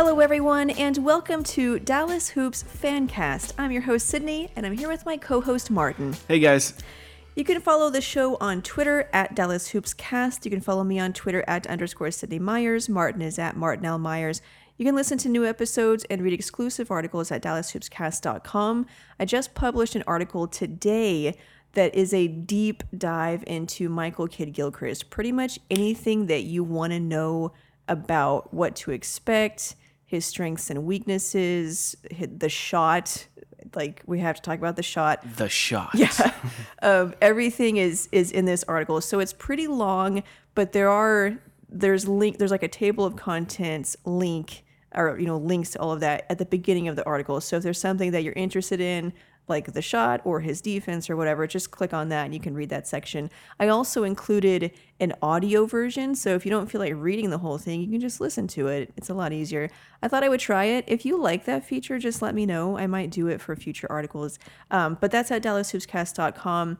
Hello, everyone, and welcome to Dallas Hoops Fancast. I'm your host, Sydney, and I'm here with my co host, Martin. Hey guys. You can follow the show on Twitter at Dallas Hoops Cast. You can follow me on Twitter at underscore Sydney Myers. Martin is at Martin L. Myers. You can listen to new episodes and read exclusive articles at DallasHoopsCast.com. I just published an article today that is a deep dive into Michael Kidd Gilchrist. Pretty much anything that you want to know about what to expect, his strengths and weaknesses, the shot. Like we have to talk about the shot. The shot. Yeah, um, everything is is in this article, so it's pretty long, but there are there's link there's like a table of contents link or you know links to all of that at the beginning of the article. So if there's something that you're interested in, like the shot or his defense or whatever, just click on that and you can read that section. I also included an audio version, so if you don't feel like reading the whole thing, you can just listen to it. It's a lot easier. I thought I would try it. If you like that feature, just let me know. I might do it for future articles. Um, but that's at DallasHoopsCast.com.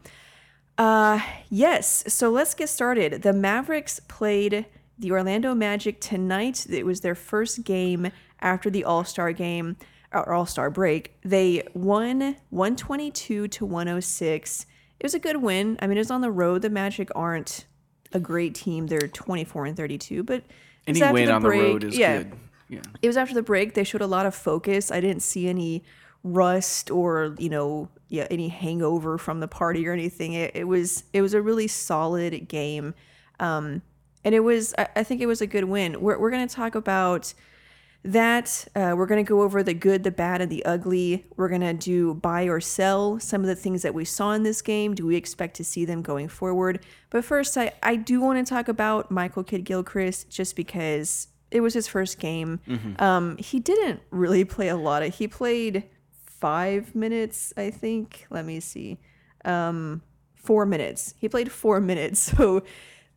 Uh, yes. So let's get started. The Mavericks played the Orlando Magic tonight. It was their first game after the All Star game or All Star break. They won 122 to 106. It was a good win. I mean, it was on the road. The Magic aren't a great team. They're 24 and 32, but Any win on break. the road is yeah, good. Yeah. it was after the break. They showed a lot of focus. I didn't see any rust or you know yeah any hangover from the party or anything. It, it was it was a really solid game, um, and it was I, I think it was a good win. We're we're gonna talk about that. Uh, we're gonna go over the good, the bad, and the ugly. We're gonna do buy or sell some of the things that we saw in this game. Do we expect to see them going forward? But first, I I do want to talk about Michael Kidd Gilchrist just because it was his first game. Um, he didn't really play a lot of. He played five minutes, I think. Let me see, um, four minutes. He played four minutes, so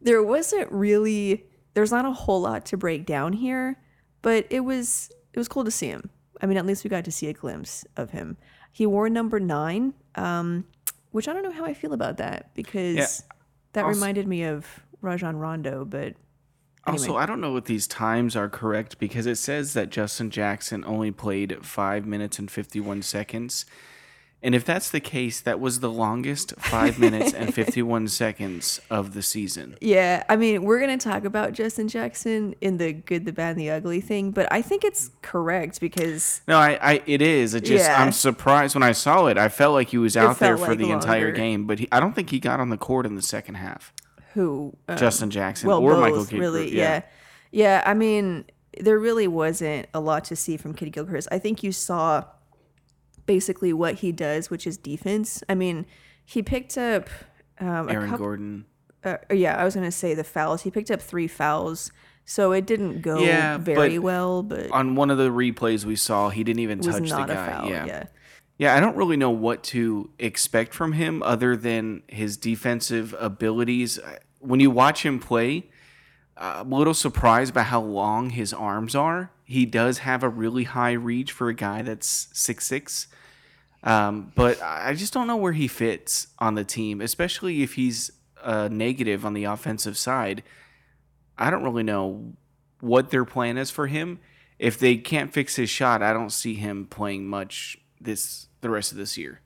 there wasn't really. There's not a whole lot to break down here, but it was it was cool to see him. I mean, at least we got to see a glimpse of him. He wore number nine, um, which I don't know how I feel about that because that Also- reminded me of Rajon Rondo, but Also, I don't know if these times are correct because it says that Justin Jackson only played five minutes and 51 seconds. And if that's the case, that was the longest five minutes and 51 seconds of the season. Yeah, I mean, we're going to talk about Justin Jackson in the good, the bad, and the ugly thing, but I think it's correct because No, I, I it is. It just Yeah. I'm surprised when I saw it. I felt like he was out there for like the entire game, but he, I don't think he got on the court in the second half. who? Uh, Justin Jackson well, or both, Michael Kidd. really, yeah. yeah. I mean, there really wasn't a lot to see from Kidd Gilchrist. I think you saw basically what he does, which is defense. I mean, he picked up um, Aaron couple. Gordon. Uh, yeah, I was going to say the fouls. He picked up three fouls, so it didn't go Yeah, very but well, but On one of the replays we saw, he didn't even touch the guy. yeah. yeah. Yeah, I don't really know what to expect from him other than his defensive abilities. When you watch him play, I'm a little surprised by how long his arms are. He does have a really high reach for a guy that's six six, um, but I just don't know where he fits on the team, especially if he's uh, negative on the offensive side. I don't really know what their plan is for him. If they can't fix his shot, I don't see him playing much this the rest of this year.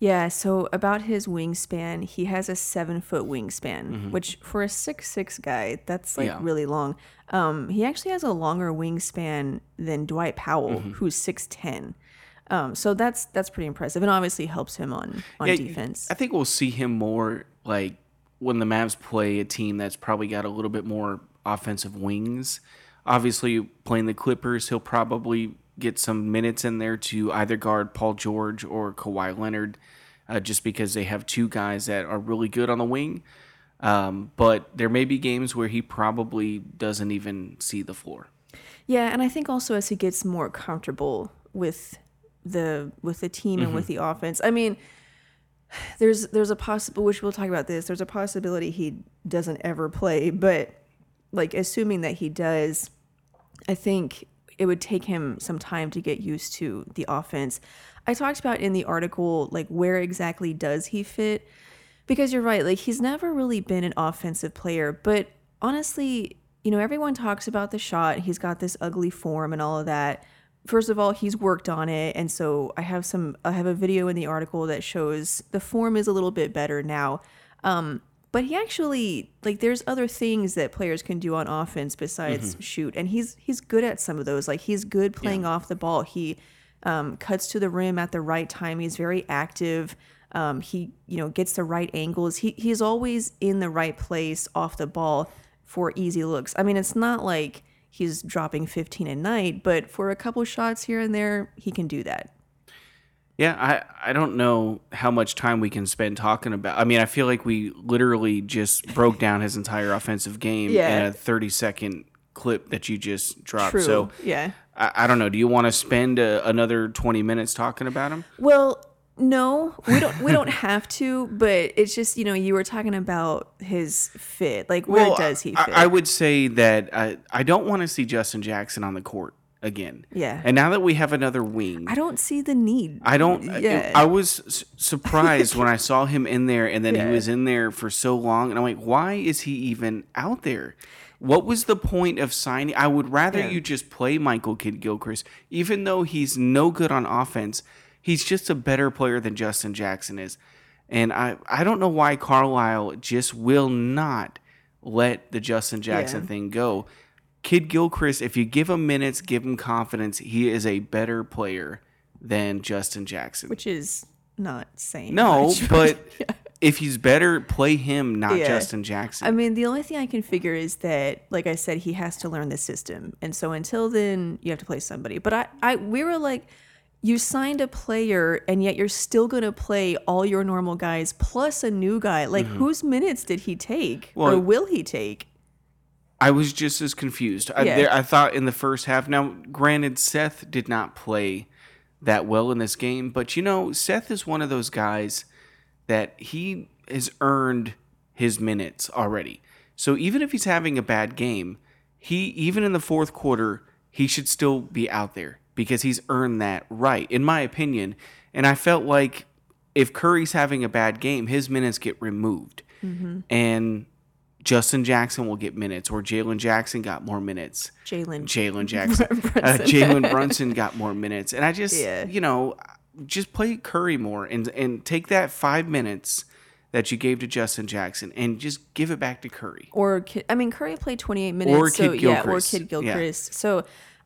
Yeah, so about his wingspan, he has a seven foot wingspan, which for a six six guy, that's like Yeah. really long. Um, he actually has a longer wingspan than Dwight Powell, who's six ten. Um, so that's that's pretty impressive, and obviously helps him on on Yeah, defense. I think we'll see him more like when the Mavs play a team that's probably got a little bit more offensive wings. Obviously, playing the Clippers, he'll probably get some minutes in there to either guard Paul George or Kawhi Leonard, uh, just because they have two guys that are really good on the wing. Um, but there may be games where he probably doesn't even see the floor. Yeah, and I think also as he gets more comfortable with the with the team and with mm-hmm. the offense. I mean, there's there's a possible which we'll talk about this. There's a possibility he doesn't ever play, but like assuming that he does, I think it would take him some time to get used to the offense. I talked about in the article like where exactly does he fit? Because you're right, like he's never really been an offensive player, but honestly, you know, everyone talks about the shot. He's got this ugly form and all of that. First of all, he's worked on it, and so I have some. I have a video in the article that shows the form is a little bit better now. Um, but he actually like there's other things that players can do on offense besides shoot, and he's he's good at some of those. Like he's good playing off the ball. He um, cuts to the rim at the right time. He's very active. Um, he you know gets the right angles. He he's always in the right place off the ball for easy looks. I mean, it's not like he's dropping 15 a night, but for a couple shots here and there, he can do that. Yeah, I, I don't know how much time we can spend talking about. I mean, I feel like we literally just broke down his entire offensive game Yeah. in a 30 second clip that you just dropped. True. So yeah. I, I don't know. Do you want to spend a, another 20 minutes talking about him? Well, no, we don't. We don't have to, but it's just you know you were talking about his fit. Like where does he fit? I, would say that I, I don't want to see Justin Jackson on the court again. Yeah. And now that we have another wing, I don't see the need. I don't. Uh, yeah. I, I was surprised when I saw him in there, and then Yeah. he was in there for so long, and I'm like, why is he even out there? What was the point of signing? I would rather Yeah. you just play Michael Kidd Gilchrist, even though he's no good on offense. He's just a better player than Justin Jackson is, and I I don't know why Carlisle just will not let the Justin Jackson Yeah. thing go. Kidd Gilchrist, if you give him minutes, give him confidence, he is a better player than Justin Jackson. which is not saying no, much, but if he's better, play him, not Yeah. Justin Jackson. I mean, the only thing I can figure is that, like I said, he has to learn the system, and so until then, you have to play somebody. But I, I, we were like, you signed a player, and yet you're still gonna play all your normal guys plus a new guy. Like, whose minutes did he take, or Mm-hmm. Will he take? I was just as confused. I, there, I thought in the first half. Now, granted, Seth did not play that well in this game, but you know, Seth is one of those guys that he has earned his minutes already. So even if he's having a bad game, he even in the fourth quarter, he should still be out there because he's earned that right, in my opinion. And I felt like if Curry's having a bad game, his minutes get removed. And Justin Jackson will get minutes, or Jalen Jackson got more minutes. Jalen. Jalen Jackson, uh, Jalen Brunson got more minutes, and I just, Yeah. you know, just play Curry more and and take that five minutes that you gave to Justin Jackson and just give it back to Curry. or I mean Curry played 28 minutes, so Kidd yeah, or Gilchrist. Kidd Yeah. Gilchrist. So,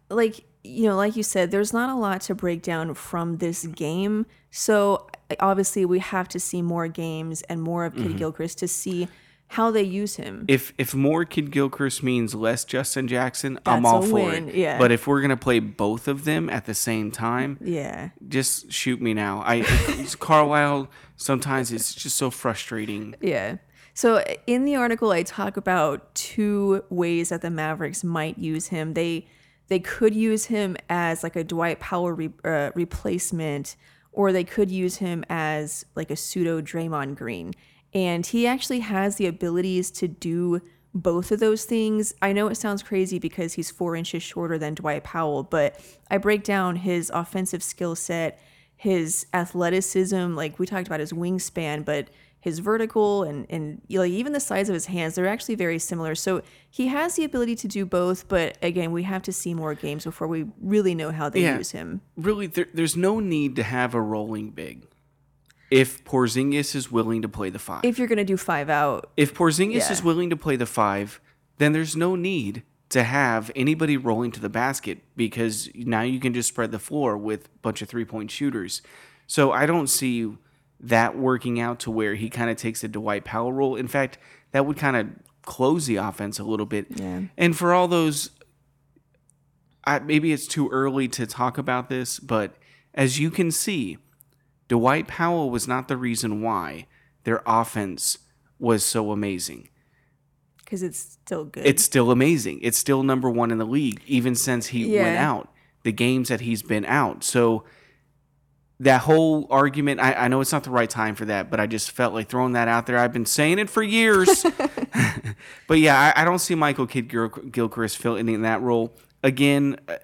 like you know, like you said, there's not a lot to break down from this game. So obviously, we have to see more games and more of Kidd Mm-hmm. Gilchrist to see how they use him. If if more Kidd Gilchrist means less Justin Jackson, I'm all for win, it. yeah. But if we're gonna play both of them at the same time, yeah, just shoot me now. I Carlisle sometimes it's just so frustrating. yeah. So in the article, I talk about two ways that the Mavericks might use him. They they could use him as like a Dwight Powell re, uh, replacement, or they could use him as like a pseudo Draymond Green. And he actually has the abilities to do both of those things. I know it sounds crazy because he's four inches shorter than Dwight Powell, but I break down his offensive skill set, his athleticism, like we talked about his wingspan, but his vertical and and know, even the size of his hands, they're actually very similar. So he has the ability to do both, but again, we have to see more games before we really know how they Yeah. use him. Really, there, there's no need to have a rolling big. If Porzingis is willing to play the five, If you're gonna do five out, if Porzingis Yeah. is willing to play the five, then there's no need to have anybody rolling to the basket because now you can just spread the floor with a bunch of three point shooters. So I don't see that working out to where he kind of takes a Dwight Powell role. In fact, that would kind of close the offense a little bit. Yeah. And for all those, I, maybe it's too early to talk about this, but as you can see, Dwight Powell was not the reason why their offense was so amazing. because it's still good. It's still amazing. It's still number one in the league, even since he went out, the games that he's been out. So that whole argument, I, I know it's not the right time for that, but I just felt like throwing that out there. I've been saying it for years. but yeah, I, I don't see Michael Kidd Gil- Gilchrist filling in that role. Again, uh,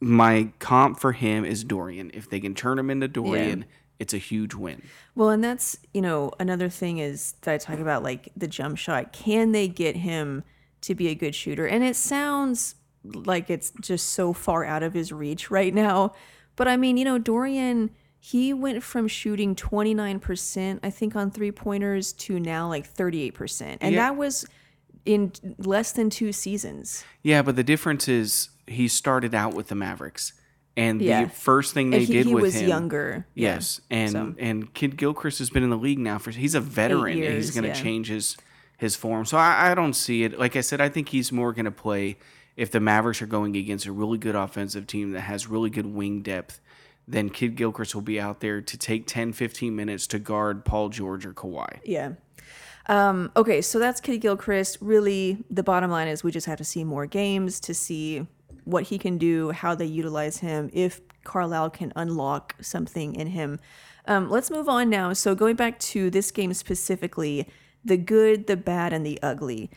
my comp for him is Dorian. If they can turn him into Dorian, it's a huge win. Well, and that's, you know, another thing is that I talk about like the jump shot. Can they get him to be a good shooter. And it sounds like it's just so far out of his reach right now. But I mean, you know, Dorian, he went from shooting 29%, I think, on three pointers to now like 38%. And Yeah. that was in less than two seasons. Yeah, but the difference is he started out with the Mavericks, and Yeah. the first thing they he, did he with was him, younger. Yeah. Yes, and so. and Kidd Gilchrist has been in the league now for he's a veteran. and he's going to yeah. change his his form. So I, I don't see it. Like I said, I think he's more going to play if the Mavericks are going against a really good offensive team that has really good wing depth. Then Kidd Gilchrist will be out there to take 10, 15 minutes to guard Paul George or Kawhi. Yeah. Um, okay, so that's Kidd Gilchrist. Really, the bottom line is we just have to see more games to see what he can do, how they utilize him, if Carlisle can unlock something in him. Um, let's move on now. So, going back to this game specifically, the good, the bad, and the ugly.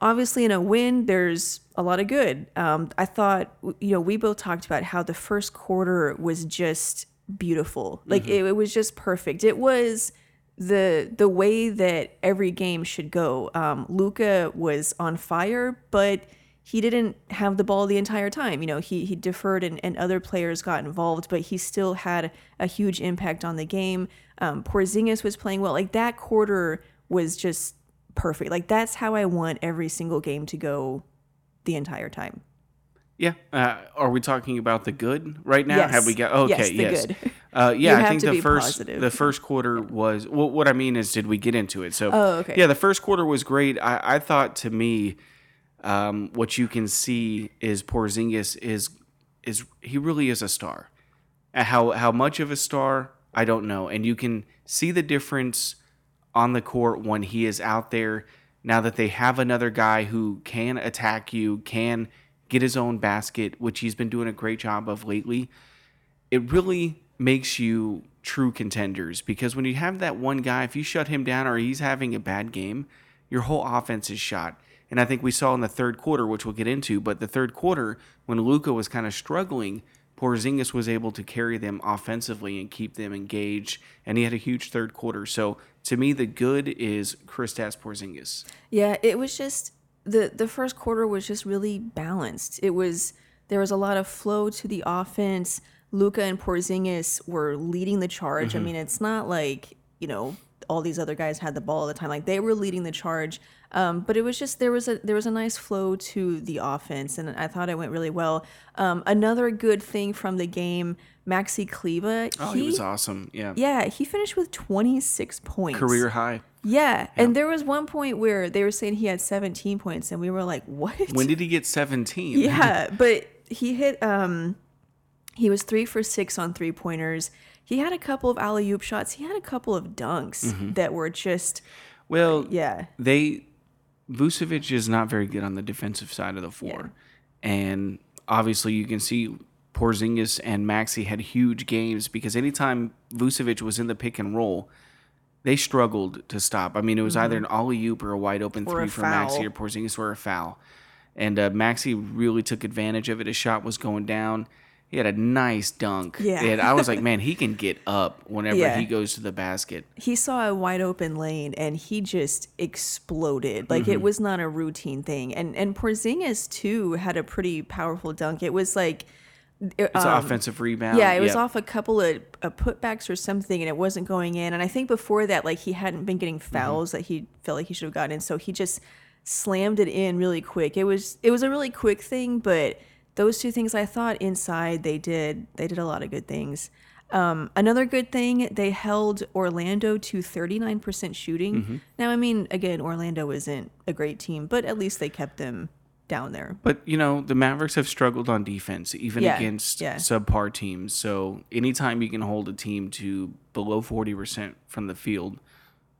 Obviously, in a win, there's a lot of good. Um, I thought, you know, we both talked about how the first quarter was just beautiful. Like it, it was just perfect. It was the the way that every game should go. Um, Luka was on fire, but he didn't have the ball the entire time. You know, he he deferred and, and other players got involved, but he still had a huge impact on the game. Um, Porzingis was playing well. Like that quarter was just perfect. Like that's how I want every single game to go the entire time. Yeah. Uh, are we talking about the good right now? Yes. Have we got okay? Yes, the yes. good. Uh, yeah, I think the first positive. the first quarter was. Well, what I mean is, did we get into it? So, Oh, okay. Yeah, the first quarter was great. I, I thought to me, um, what you can see is Porzingis is is he really is a star. Uh, How how much of a star I don't know, and you can see the difference on the court when he is out there. Now that they have another guy who can attack you, can get his own basket, which he's been doing a great job of lately it really makes you true contenders because when you have that one guy, if you shut him down or he's having a bad game, your whole offense is shot. And I think we saw in the third quarter, which we'll get into, but the third quarter, when Luka was kind of struggling, Porzingis was able to carry them offensively and keep them engaged, and he had a huge third quarter. So to me, the good is Kristaps Porzingis. Yeah, it was just the the first quarter was just really balanced. It was there was a lot of flow to the offense. Luka and Porzingis were leading the charge. I mm-hmm. mean, it's not like you know all these other guys had the ball all the time. Like they were leading the charge. Um, but it was just there was a there was a nice flow to the offense, and I thought it went really well. Um, another good thing from the game, Maxi Kleber. Oh, he, was awesome. Yeah. Yeah, he finished with 26 points. Career high. Yeah. And there was one point where they were saying he had 17 points, and we were like, what? When did he get 17? yeah. But he hit, um, he was three for six on three pointers. He had a couple of alley oop shots. He had a couple of dunks Mm-hmm. that were just, Well, yeah. they Vucevic is not very good on the defensive side of the floor, and obviously you can see Porzingis and Maxi had huge games because anytime Vucevic was in the pick and roll, they struggled to stop. I mean, it was either an alley oop or a wide open Mm-hmm. Or three from Maxi or Porzingis or a foul, and uh, Maxi really took advantage of it. His shot was going down. He had a nice dunk. Yeah. and I was like, man, he can get up whenever Yeah. he goes to the basket. He saw a wide open lane and he just exploded. Like Mm-hmm. it was not a routine thing. And and Porzingis too had a pretty powerful dunk. It was like It's an offensive rebound. Um, Yeah, it was Yep. off a couple of uh, putbacks or something, and it wasn't going in. And I think before that, like he hadn't been getting Mm-hmm. fouls that he felt like he should have gotten in, so he just slammed it in really quick. It was it was a really quick thing, but those two things I thought inside they did they did a lot of good things. Um, another good thing they held Orlando to 39% shooting. Mm-hmm. Now, I mean, again, Orlando isn't a great team, but at least they kept them down there. But you know, the Mavericks have struggled on defense, even Yeah, against yeah. subpar teams. So anytime you can hold a team to below forty percent from the field,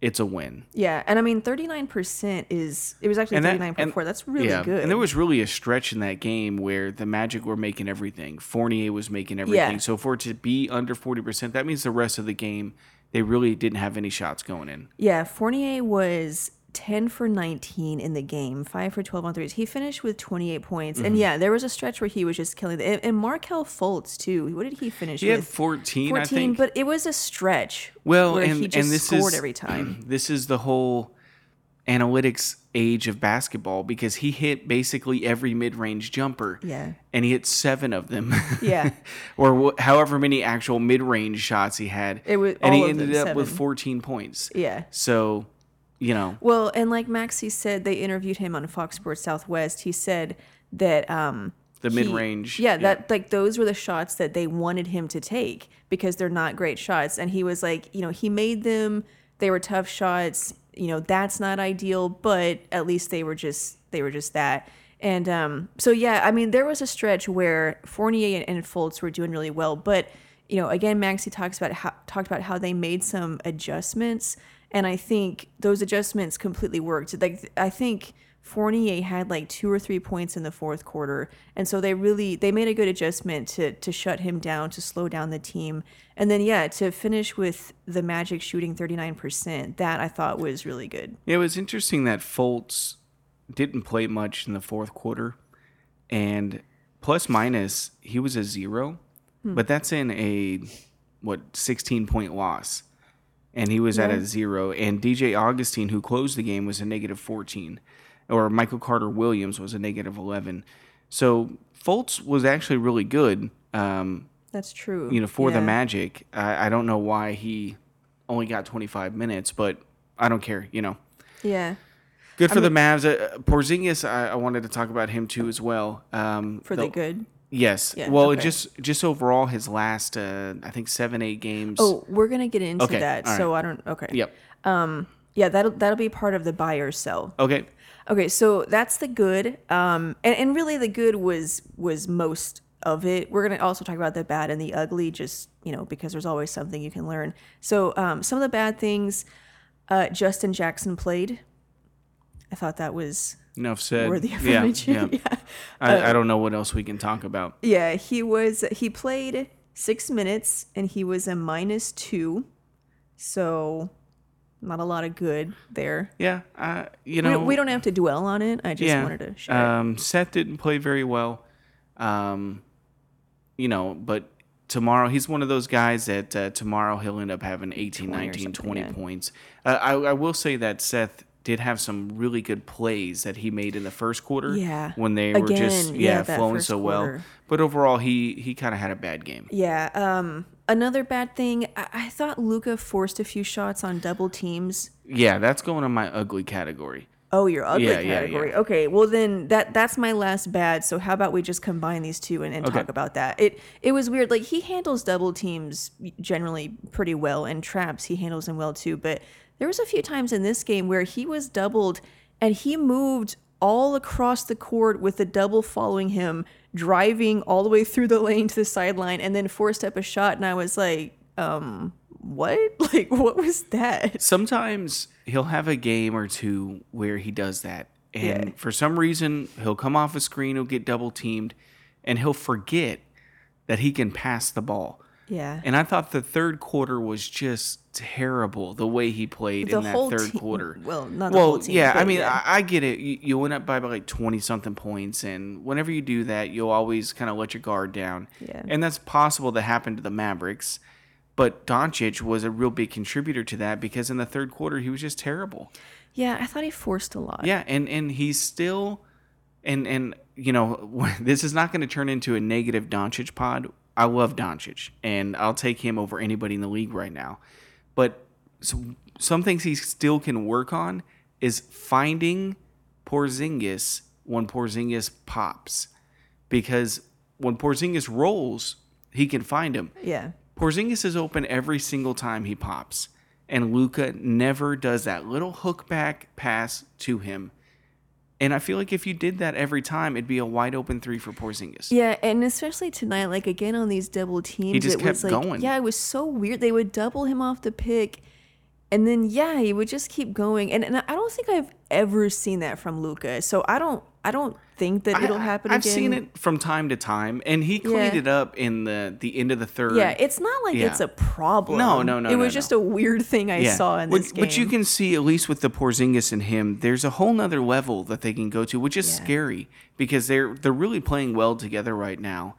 it's a win. Yeah, and I mean, 39% is it was actually 39.4. That's really yeah, good. And there was really a stretch in that game where the Magic were making everything. Fournier was making everything. Yeah. So for it to be under forty percent, that means the rest of the game they really didn't have any shots going in. Yeah, Fournier was 10 for 19 in the game, 5 for 12 on threes. He finished with 28 points. Mm-hmm. And yeah, there was a stretch where he was just killing it. And, and Markelle Fultz, too. What did he finish He had with? fourteen, I 14, think. but it was a stretch Well, where and he just and this scored is every time. this is the whole, analytics age of basketball because he hit basically every mid-range jumper. Yeah. And he hit 7 of them. Yeah. or wh- however many actual mid-range shots he had. It was and he ended up with 14 points. Yeah. So, you know, Well, and like Maxi said, they interviewed him on Fox Sports Southwest. He said that um The mid-range, Yeah, yeah. that like those were the shots that they wanted him to take because they're not great shots. And he was like, you know, he made them. They were tough shots. You know, that's not ideal, but at least they were just they were just that. And um, so yeah, I mean, there was a stretch where Fournier and, and Fultz were doing really well, but you know, again, Maxi talks about how talked about how they made some adjustments, and I think those adjustments completely worked. Like I think Fournier had like two or three points in the fourth quarter, and so they really they made a good adjustment to to shut him down, to slow down the team, and then yeah, to finish with the Magic shooting thirty nine percent. That I thought was really good. it was interesting that Fultz didn't play much in the fourth quarter. And plus minus, he was a zero. Hmm. But that's in a, what, 16 point loss. And he was at a zero. And DJ Augustin, who closed the game, was a negative 14. Or Michael Carter Williams was a negative 11. So Fultz was actually really good. Um, That's true. you know, for the Magic. I, I don't know why he only got 25 minutes, but I don't care. You know, Yeah, good for the Mavs. Uh, Porzingis, I, I wanted to talk about him too as well. Um, for the good. Yes. Yeah, well, okay. just just overall, his last uh, I think seven eight games. Oh, we're gonna get into Okay, that. all So I don't. Okay. Yep. Um. Yeah, that'll that'll be part of the buy or sell. Okay. Okay, so that's the good. Um, and, and really the good was was most of it. We're gonna also talk about the bad and the ugly, just you know, because there's always something you can learn. So um, some of the bad things, uh, Justin Jackson played. I thought that was Enough said. worthy of yeah. mention. Yeah. yeah. I, I don't know what else we can talk about. Yeah, he was he played six minutes and he was a minus two, so not a lot of good there. Yeah. Uh, you We know. don't, we don't have to dwell on it. I just yeah. wanted to share. Um, Seth didn't play very well. Um, you know, but tomorrow he's one of those guys that uh, tomorrow he'll end up having 18, 20 19, 20 yeah. points. Uh, I, I will say that Seth did have some really good plays that he made in the first quarter. Yeah. When they were just Again, yeah, yeah, flowing so well. But overall, he he kind of had a bad game. Yeah. Um. Another bad thing. I, I thought Luka forced a few shots on double teams. Yeah, that's going in my ugly category. Oh, your ugly Yeah, yeah, category. yeah. Okay. Well, then that that's my last bad. So how about we just combine these two and, and Okay. talk about that? It it was weird. Like he handles double teams generally pretty well, and traps he handles them well too. But there was a few times in this game where he was doubled, and he moved all across the court with the double following him, driving all the way through the lane to the sideline, and then forced up a shot. And I was like, um, what? Like, what was that? Sometimes he'll have a game or two where he does that. And Yeah. for some reason, he'll come off a screen, he'll get double teamed, and he'll forget that he can pass the ball. Yeah. And I thought the third quarter was just terrible the way he played The in that third team- quarter. well, not the well, whole team, yeah. I mean, yeah. I, I get it. You, you went up by like twenty something points, and whenever you do that, you'll always kind of let your guard down. Yeah. And that's possible to happen to the Mavericks. But Doncic was a real big contributor to that because in the third quarter he was just terrible. Yeah, I thought he forced a lot. Yeah, and and he's still, and and you know this is not going to turn into a negative Doncic pod. I love Doncic, and I'll take him over anybody in the league right now. But so, some things he still can work on is finding Porzingis when Porzingis pops, because when Porzingis rolls, he can find him. Yeah. Porzingis is open every single time he pops, and Luka never does that little hook back pass to him. And I feel like if you did that every time, it'd be a wide open three for Porzingis. Yeah, and especially tonight, like again on these double teams, he just it was kept like, going. yeah, it was so weird. They would double him off the pick, and then yeah, he would just keep going. And, and I don't think I've ever seen that from Luka. So I don't, I don't think that it'll happen I've again. seen it from time to time, and he cleaned Yeah. it up in the the end of the third. Yeah, it's not like Yeah. it's a problem. No, no, no, It no, was no. just a weird thing I saw in but, this game. but you can see at least with the Porzingis and him, there's a whole nother level that they can go to, which is Yeah. scary because they're they're really playing well together right now.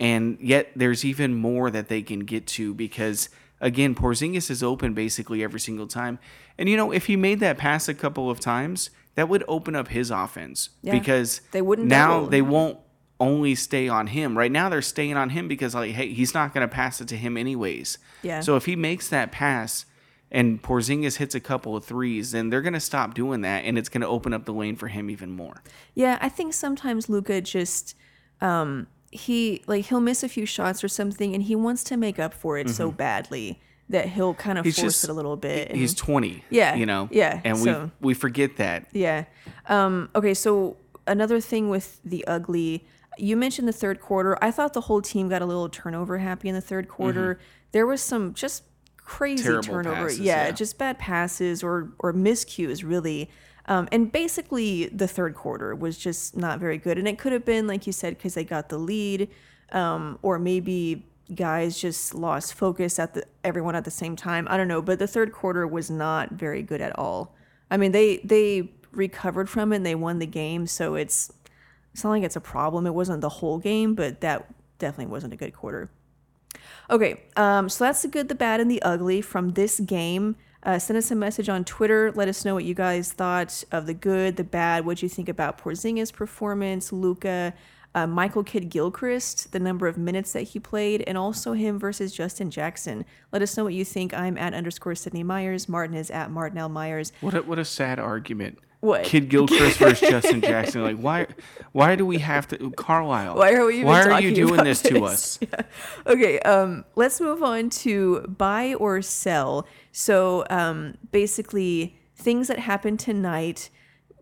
and yet there's even more that they can get to because again, Porzingis is open basically every single time. And you know, if he made that pass a couple of times, that would open up his offense Yeah. because They wouldn't now double. they won't only stay on him. Right now they're staying on him because like hey, he's not going to pass it to him anyways. Yeah. So if he makes that pass and Porzingis hits a couple of threes, then they're going to stop doing that and it's going to open up the lane for him even more. Yeah, I think sometimes Luka just um he like he'll miss a few shots or something and he wants to make up for it so badly that he'll kind of Mm-hmm. He's force just- it a little bit. and- He's 20. Yeah, You know? yeah, And so- we we forget that. Yeah. Um, okay, so another thing with the ugly, you mentioned the third quarter. I thought the whole team got a little turnover happy in the third quarter. There was some just crazy Mm-hmm. Terrible turnover. passes, yeah, yeah. just bad passes or or miscues really. Um, and basically the third quarter was just not very good. And it could have been like you said because they got the lead, um, or maybe guys just lost focus at the everyone at the same time. I don't know, but the third quarter was not very good at all. I mean, they they recovered from it and they won the game, so it's it's not like it's a problem. It wasn't the whole game, but that definitely wasn't a good quarter. Okay, um, so that's the good, the bad, and the ugly from this game. Uh, send us a message on Twitter. Let us know what you guys thought of the good, the bad. What you think about Porzingis' performance, Luka, uh, Michael Kidd Gilchrist, the number of minutes that he played, and also him versus Justin Jackson. Let us know what you think. I'm at underscore Sydney Myers. Martin is at Martin L. Myers. What a, what a sad argument. What? Kidd Gilchrist versus Justin Jackson. Like why why do we have to Carlisle? Why are we Why are you doing about this to this? us? Okay, um, let's move on to buy or sell. So um, basically, things that happen tonight.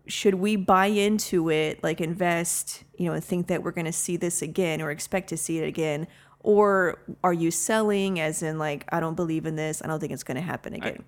Should we buy into it, like invest, you know, and think that we're going to see this again or expect to see it again? Or are you selling, as in, like, I don't believe in this, I don't think it's going to happen again?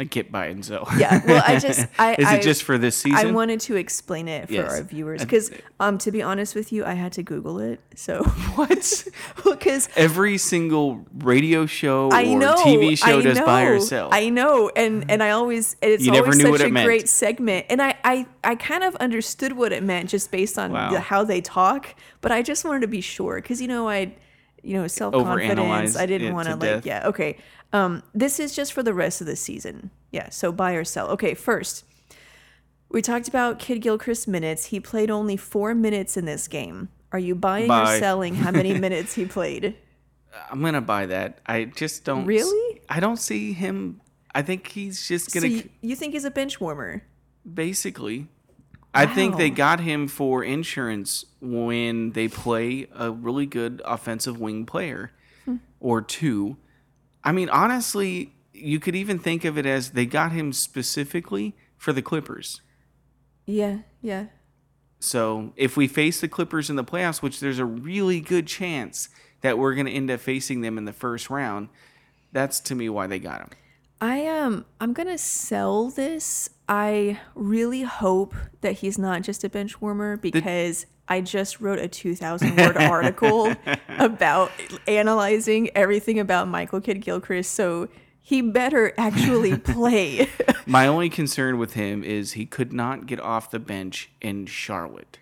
I get by and sell. yeah, well, I just, I, Is I, it just for this season? I wanted to explain it for Yes. our viewers because, um, to be honest with you, I had to Google it. So, what? because Every single radio show I or know TV show I does know, buy or sell. I know, and and I always it's You always such a meant. great segment, and I I I kind of understood what it meant just based on Wow. the, how they talk, but I just wanted to be sure because you know I. You know, self confidence. I didn't want to like, death. yeah, okay. Um, this is just for the rest of the season. Yeah, so buy or sell. Okay, first, we talked about Kidd Gilchrist minutes. He played only four minutes in this game. Are you buying or selling how many minutes he played? I'm gonna buy that. I just don't. Really? I don't see him. I think he's just gonna you, you think he's a bench warmer? basically. I think they got him for insurance when they play a really good offensive wing player Hmm. or two. I mean, honestly, you could even think of it as they got him specifically for the Clippers. Yeah, yeah. So if we face the Clippers in the playoffs, which there's a really good chance that we're going to end up facing them in the first round, that's to me why they got him. I um I'm gonna sell this. I really hope that he's not just a bench warmer because I just wrote a 2,000 word article about analyzing everything about Michael Kidd Gilchrist. So he better actually play. My only concern with him is he could not get off the bench in Charlotte.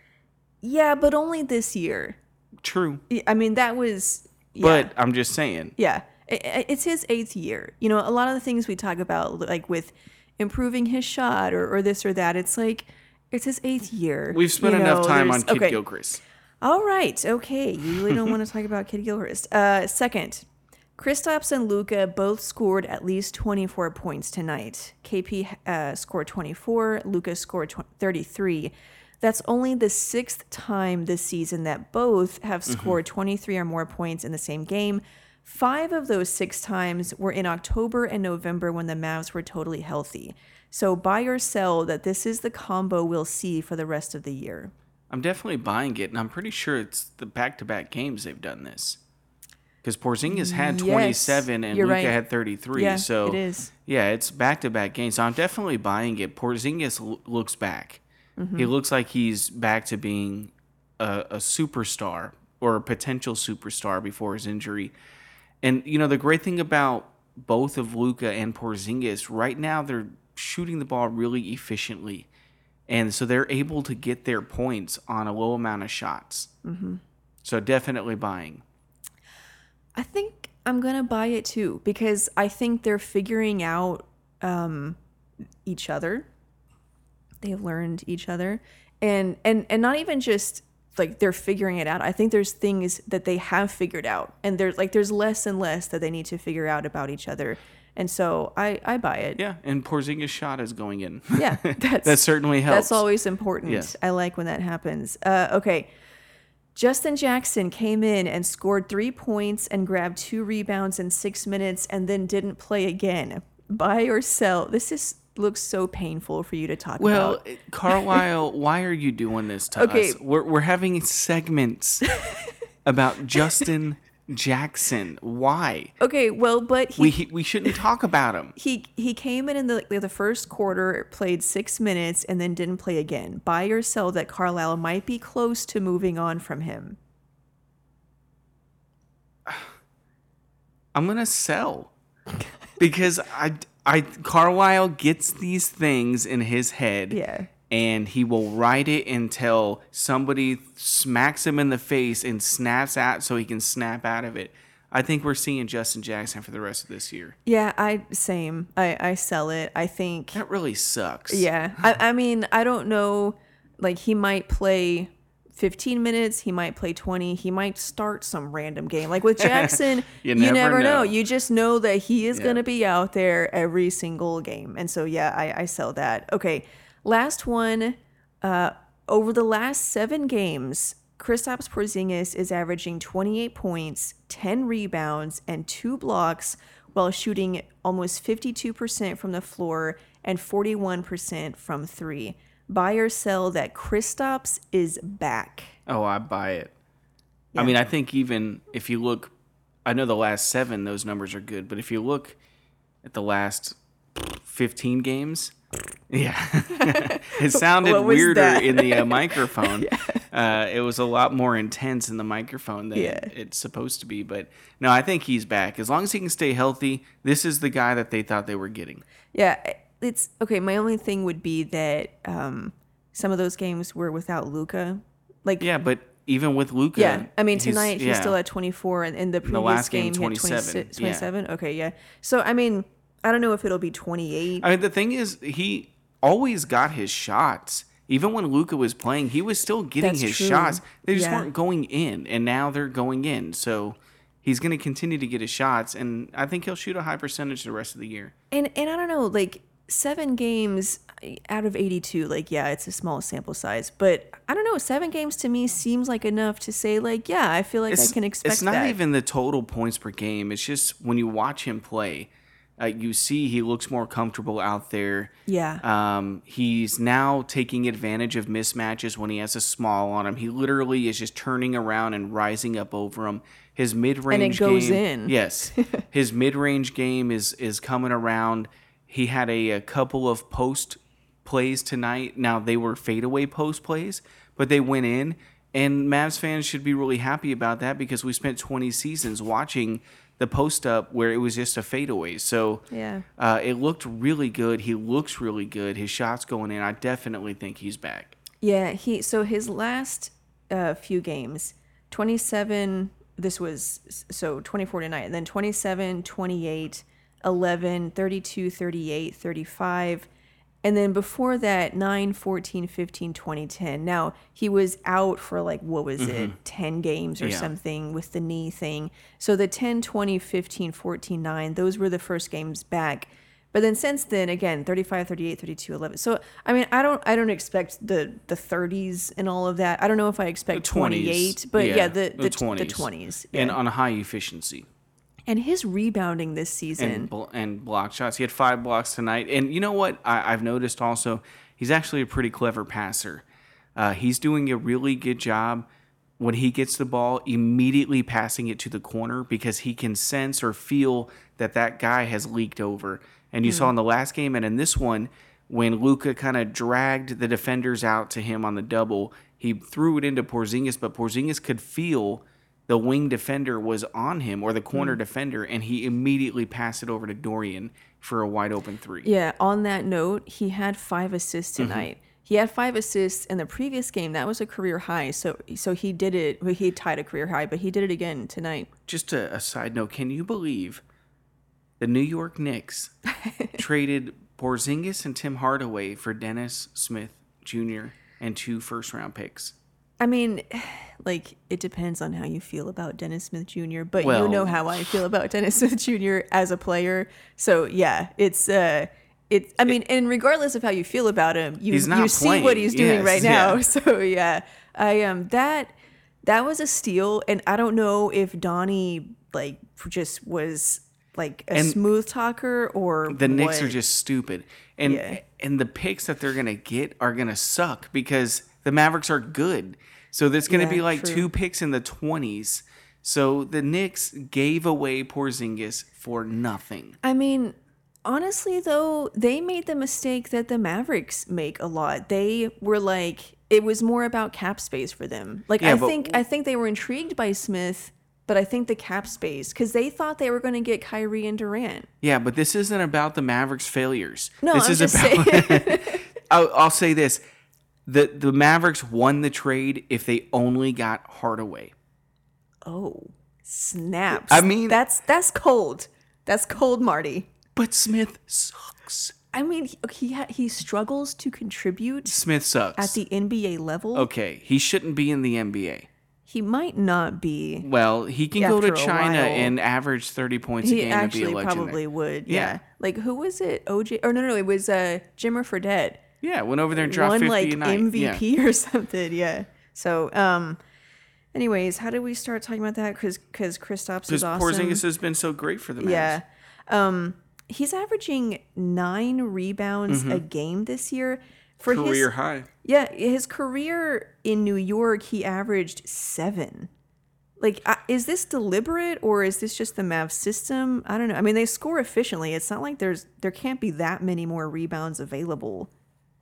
yeah, but only this year. True, I mean, that was. Yeah. but I'm just saying. Yeah, it's his eighth year. You know, a lot of the things we talk about, like with improving his shot or, or this or that, it's like it's his eighth year. We've spent You enough time on Kidd okay. Gilchrist. All right, okay. You really don't want to talk about Kidd Gilchrist. Uh, second, Kristaps and Luka both scored at least 24 points tonight. KP uh, scored 24, Luka scored tw- 33. That's only the sixth time this season that both have scored 23 or more points in the same game. Five of those six times were in October and November when the Mavs were totally healthy. So buy or sell that this is the combo we'll see for the rest of the year. I'm definitely buying it, and I'm pretty sure it's the back-to-back games they've done this. Because Porzingis had Yes, 27 and Luka right. had 33. Yeah, so it is. Yeah, it's back-to-back games. So I'm definitely buying it. Porzingis l- looks back. Mm-hmm. He looks like he's back to being a, a superstar or a potential superstar before his injury. And you know the great thing about both of Luka and Porzingis right now they're shooting the ball really efficiently, and so they're able to get their points on a low amount of shots. Mm-hmm. So definitely buying. I think I'm gonna buy it too because I think they're figuring out um, each other. They've learned each other, and and and not even just like they're figuring it out. I think there's things that they have figured out, and there's like there's less and less that they need to figure out about each other. And so I I buy it. Yeah, and Porzingis' shot is going in. Yeah, that's that certainly helps. That's always important. I like when that happens. Uh, okay. Justin Jackson came in and scored three points and grabbed two rebounds in six minutes and then didn't play again. Buy or sell. This is looks so painful for you to talk Well, about. Well, Carlisle, why are you doing this to Okay. us? We're we're having segments about Justin Jackson. Why? Okay, well, but he We he- we shouldn't talk about him. he he came in in the the first quarter, played six minutes, and then didn't play again. Buy or sell that Carlisle might be close to moving on from him. I'm gonna sell because I I Carlisle gets these things in his head. Yeah. And he will write it until somebody smacks him in the face and snaps out so he can snap out of it. I think we're seeing Justin Jackson for the rest of this year. Yeah, I same. I I sell it. I think That really sucks. Yeah. I, I mean, I don't know. Like, he might play 15 minutes. He might play 20. He might start some random game. Like with Jackson, You you, never never, know. know. You just know that he is Yeah. going to be out there every single game. And so, yeah, I, I sell that. Okay. Last one. Uh, over the last seven games, Kristaps Porzingis is averaging 28 points, 10 rebounds, and two blocks while shooting almost 52% from the floor and 41% from three. Buy or sell that Kristaps is back. Oh, I buy it. I mean, I think even if you look, I know the last seven, those numbers are good, but if you look at the last 15 games, yeah, it sounded weirder that? in the uh, microphone. uh, it was a lot more intense in the microphone than Yeah. it's supposed to be. But no, I think he's back. As long as he can stay healthy, this is the guy that they thought they were getting. Yeah, it's okay. My only thing would be that um, some of those games were without Luka. Like, Yeah, but even with Luka, yeah. I mean, tonight he's yeah. still at 24, and in the previous last game, game, he had 27, 26 yeah. 27. Okay, yeah. So, I mean, I don't know if it'll be 28. I mean, the thing is, he always got his shots. Even when Luka was playing, he was still getting That's his true. shots. They just Yeah. weren't going in, and now they're going in. So he's going to continue to get his shots, and I think he'll shoot a high percentage the rest of the year. And and I don't know, like seven games out of 82, like yeah, it's a small sample size, but I don't know, seven games to me seems like enough to say like yeah, I feel like I can expect it's not that. even the total points per game. It's just when you watch him play, uh, you see he looks more comfortable out there. yeah. Um, he's now taking advantage of mismatches when he has a small on him. He literally is just turning around and rising up over him. His mid range and it goes game, in. Yes, his mid range game is is coming around. He had a, a couple of post plays tonight. Now they were fadeaway post plays, but they went in. And Mavs fans should be really happy about that because we spent 20 seasons watching the post up where it was just a fadeaway. So Yeah. uh, it looked really good. He looks really good. His shots going in. I definitely think he's back. Yeah, he so his last uh, few games, 27 this was so 24 tonight and then 27, 28, 11, 32, 38, 35 and then before that 9, 14, 15, 20, 10. Now, he was out for like what was it? 10 games or Mm-hmm. Yeah. something with the knee thing. So the 10, 20, 15, 14, 9, those were the first games back. But then since then, again, 35, 38, 32, 11. So I mean, I don't, I don't expect the the 30s and all of that. I don't know if I expect 28, but yeah, the the, the 20s, the 20s yeah. and and, on high efficiency his rebounding this season. and bl- and block shots. He had five blocks tonight. And you know what? I, I've noticed also he's actually a pretty clever passer. Uh, he's doing a really good job when he gets the ball immediately passing it to the corner because he can sense or feel that that guy has leaked over. And you saw in the last game and in this one when Luka kind of dragged the defenders out to him on the double, he threw it into Porzingis, but Porzingis could feel the wing defender was on him or the corner Hmm. defender, and he immediately passed it over to Dorian for a wide open three. Yeah, on that note, he had five assists Mm-hmm. tonight. He had five assists in the previous game. That was a career high. So so he did it. He tied a career high, but he did it again tonight. Just a, a side note, can you believe the New York Knicks traded Porzingis and Tim Hardaway for Dennis Smith Jr. and two first round picks? I mean, like it depends on how you feel about Dennis Smith Jr. But Well- you know how I feel about Dennis Smith Jr. as a player. So yeah, it's uh, it's. I mean, and regardless of how you feel about him, you you see what he's doing Yes, right now. yeah. So yeah, I um that that was a steal, and I don't know if Donnie like just was like a And smooth talker or The Knicks are just stupid. And Yeah. and the picks that they're gonna get are gonna suck because the Mavericks are good. So there's gonna be like true. two picks in the twenties. So the Knicks gave away Porzingis for nothing. I mean, honestly though, they made the mistake that the Mavericks make a lot. They were like it was more about cap space for them. Like Yeah, I think I think they were intrigued by Smith, but I think the cap space cuz they thought they were going to get Kyrie and Durant. Yeah, but this isn't about the Mavericks' failures. No, this I'm is just about. I'll, I'll say this: the the Mavericks won the trade if they only got Hardaway. oh, snaps. I mean- that's that's cold. That's cold, Marty. But Smith sucks. I mean, he he, he struggles to contribute Smith sucks. at the NBA level. okay, he shouldn't be in the NBA. He might not be. Well, he can go to China and average thirty points a He game and be actually a legend. probably there. would. Yeah. Yeah. Like who was it? OJ or no no, no it was uh Jimmer Fredette. Yeah, went over there and dropped Won fifty like a night. Yeah. MVP or something. Yeah. So um anyways, how did we start talking about that? Cuz cuz Kristaps is awesome. Porzingis has been so great for the Mavs. yeah. Um he's averaging 9 rebounds a game this year. For Mm-hmm. career his high. Yeah, his career in New York, he averaged 7. Like, is this deliberate or is this just the Mavs system? I don't know. I mean, they score efficiently. It's not like there's there can't be that many more rebounds available.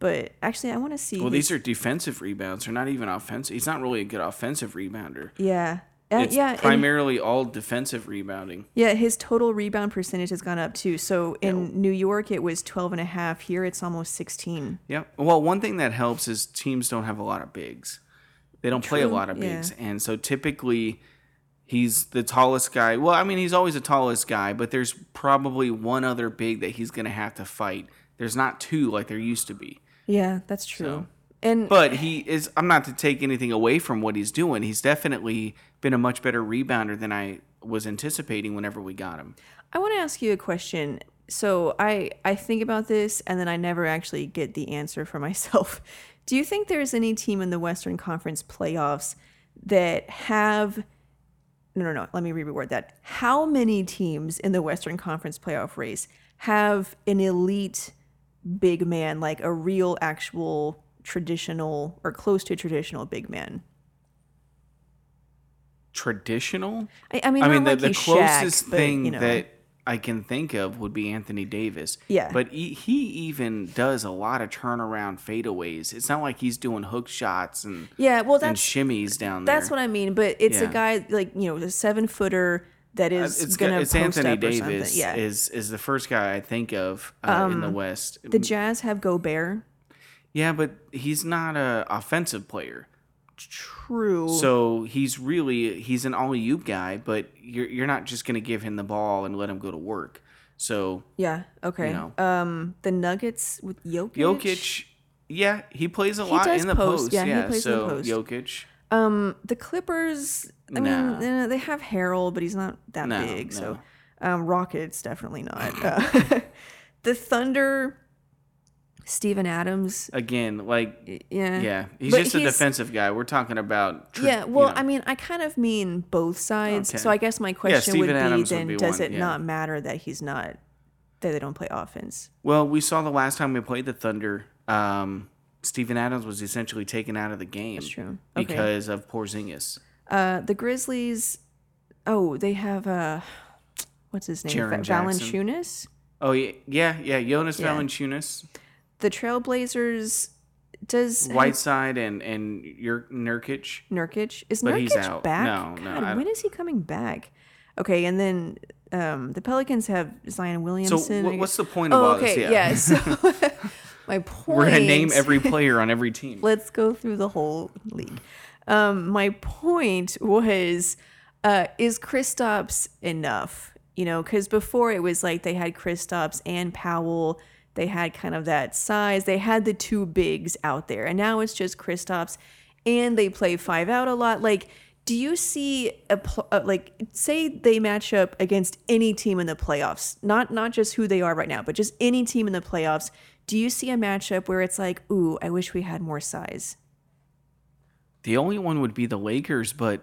But actually, I want to see. Well, these are defensive rebounds. They're not even offensive. He's not really a good offensive rebounder. yeah, uh, It's yeah, and- primarily all defensive rebounding. yeah. His total rebound percentage has gone up too. So in New York, it was 12 and a half. Here, it's almost 16. Yeah. Well, one thing that helps is teams don't have a lot of bigs. They don't play a lot of yeah. bigs, and so typically he's the tallest guy. Well, I mean, he's always the tallest guy, but there's probably one other big that he's going to have to fight. There's not two like there used to be. Yeah, that's true. and But he is. I'm not to take anything away from what he's doing. He's definitely been a much better rebounder than I was anticipating whenever we got him. I want to ask you a question. So I I think about this and then I never actually get the answer for myself. Do you think there's any team in the Western Conference playoffs that have no no no, let me reword that. How many teams in the Western Conference playoff race have an elite big man like a real actual traditional or close to traditional big man? Traditional. I, I mean, I mean, the, like the closest Shaq, but, thing you know. that I can think of would be Anthony Davis. Yeah. But he, he even does a lot of turnaround fadeaways. It's not like he's doing hook shots and, yeah, well and that's shimmies down there. That's what I mean, but it's a guy like you know, a seven footer that Uh, it's, gonna it's post Anthony up or something. Davis Yeah, Um, is is the first guy I think of uh, in the West. the Jazz have Gobert. yeah, but he's not a offensive player. True. So he's really he's an all oop guy, but you're you're not just gonna give him the ball and let him go to work. So yeah. Okay. know. Um, the Nuggets with Jokic. Jokic, yeah, he plays a lot does in the post. post. Yeah, he Yeah, plays in the post. Jokic, Um, the Clippers. I Nah. mean, they have Harrell, but he's not that No, big. So, um, Rockets definitely not. Uh, the Thunder. Steven Adams. again, like Yeah. yeah, he's But just a defensive guy. We're talking about tr- Yeah, you well, know. I mean, I kind of mean both sides. Okay. So I guess my question would be Adams would then be does one, it yeah. not matter that he's not that they don't play offense? well, we saw the last time we played the Thunder. Um, Steven Adams was essentially taken out of the game true. Okay. because of Porzingis. Uh the Grizzlies oh, they have uh what's his name? Jaren. Valanciunas? Oh yeah, yeah, yeah. Jonas Yeah. Valanciunas, The Trailblazers does Whiteside, and and your Nurkic. Nurkic is But Nurkic he's out. back? No, no, I- when is he coming back? Okay, and then um, the Pelicans have Zion So Williamson. I what's the point of Oh, all okay, this? yeah. So My point. We're gonna name every player on every team. Let's go through the whole league. Um, my point was, uh, is Kristaps enough? You know, because before it was like they had Kristaps and Powell. They had kind of that size. They had the two bigs out there, and now it's just Kristaps, and they play five out a lot. Like, do you see a pl- uh, like say they match up against any team in the playoffs? Not not just who they are right now, but just any team in the playoffs. Do you see a matchup where it's like, ooh, I wish we had more size? The only one would be the Lakers, but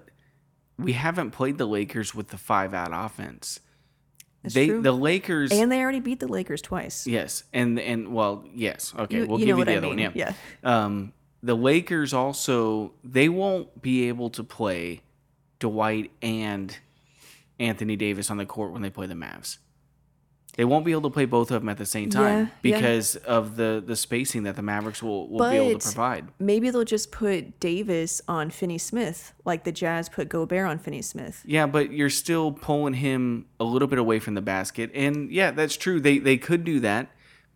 we haven't played the Lakers with the five out offense. That's they true. the Lakers And they already beat the Lakers twice. yes, and and well, yes. Okay, You- we'll you give you the I other one. Yeah. yeah. Um, the Lakers also they won't be able to play Dwight and Anthony Davis on the court when they play the Mavs. They won't be able to play both of them at the same time Yeah, yeah. because of the the spacing that the Mavericks will, will be able to provide. Maybe they'll just put Davis on Finney Smith, like the Jazz put Gobert on Finney Smith. Yeah, but you're still pulling him a little bit away from the basket. And yeah, that's true. They they could do that.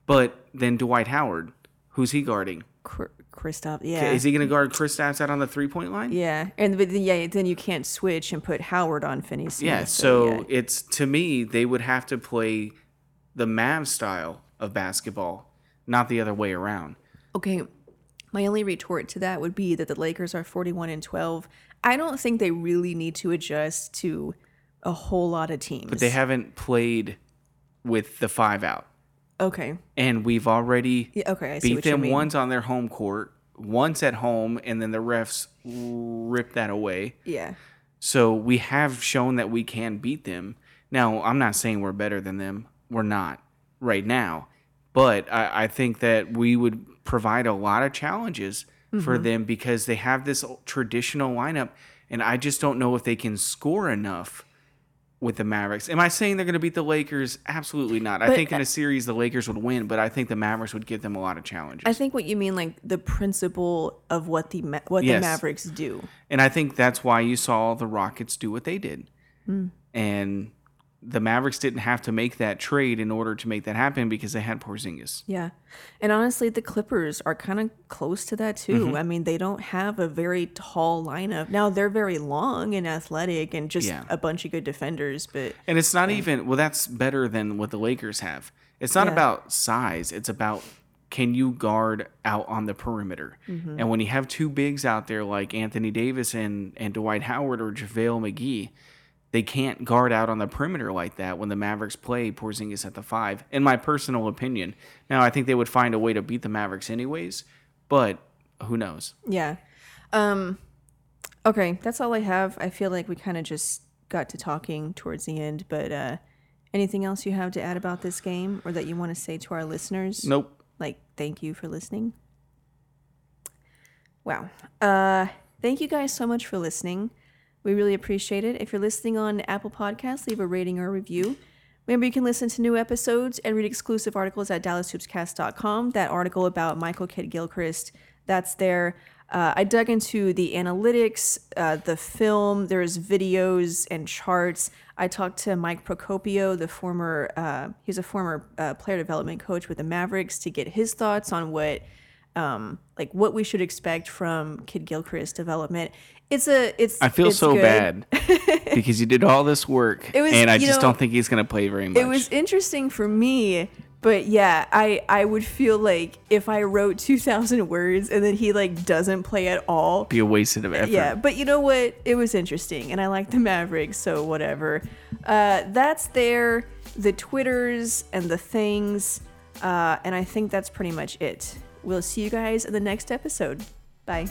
But then Dwight Howard, who's he guarding? Kr- Kristaps, yeah. Is he going to guard Kristaps out on the three point line? yeah, and but then, yeah, then you can't switch and put Howard on Finney Smith. Yeah, so yeah. it's to me they would have to play the Mavs style of basketball, not the other way around. Okay, my only retort to that would be that the Lakers are 41 and 12. I don't think they really need to adjust to a whole lot of teams. But they haven't played with the five out. Okay. And we've already Yeah, okay, I see beat them once on their home court, once at home, and then the refs ripped that away. Yeah. So we have shown that we can beat them. Now, I'm not saying we're better than them. We're not right now. But I, I think that we would provide a lot of challenges for them because they have this traditional lineup. And I just don't know if they can score enough with the Mavericks. Am I saying they're going to beat the Lakers? Absolutely not. I think in a series, the Lakers would win, but I think the Mavericks would give them a lot of challenges. I think what you mean, like the principle of what the Ma- what Yes. the Mavericks do. And I think that's why you saw the Rockets do what they did. Hmm. And the Mavericks didn't have to make that trade in order to make that happen because they had Porzingis. Yeah. And honestly, the Clippers are kind of close to that too. Mm-hmm. I mean, they don't have a very tall lineup. Now, they're very long and athletic and just Yeah. a bunch of good defenders, but And it's not even, well, that's better than what the Lakers have. It's not Yeah. about size, it's about can you guard out on the perimeter? Mm-hmm. And when you have two bigs out there like Anthony Davis and, and Dwight Howard or JaVale McGee, they can't guard out on the perimeter like that when the Mavericks play Porzingis at the five, in my personal opinion. Now, I think they would find a way to beat the Mavericks anyways, but who knows? yeah. Um okay, that's all I have. I feel like we kind of just got to talking towards the end, but uh anything else you have to add about this game or that you want to say to our listeners? Nope. like thank you for listening wow uh thank you guys so much for listening we really appreciate it if you're listening on apple podcasts leave a rating or a review remember you can listen to new episodes and read exclusive articles at dallashoopscast.com that article about michael kidd gilchrist that's there uh, I dug into the analytics, uh, the film. There's videos and charts. I talked to Mike Procopio, the former, uh, he's a former uh, player development coach with the Mavericks, to get his thoughts on what, um, like what we should expect from Kidd Gilchrist development. It's a, it's. I feel it's so good. bad because you did all this work, It was- and I just know, don't think he's going to play very much. It was interesting for me, but yeah, I I would feel like if I wrote two thousand words and then he like doesn't play at all, be a wasted of effort. Yeah, but you know what? It was interesting, and I like the Mavericks, so whatever. Uh, that's there, the Twitters and the things, uh, and I think that's pretty much it. We'll see you guys in the next episode. Bye.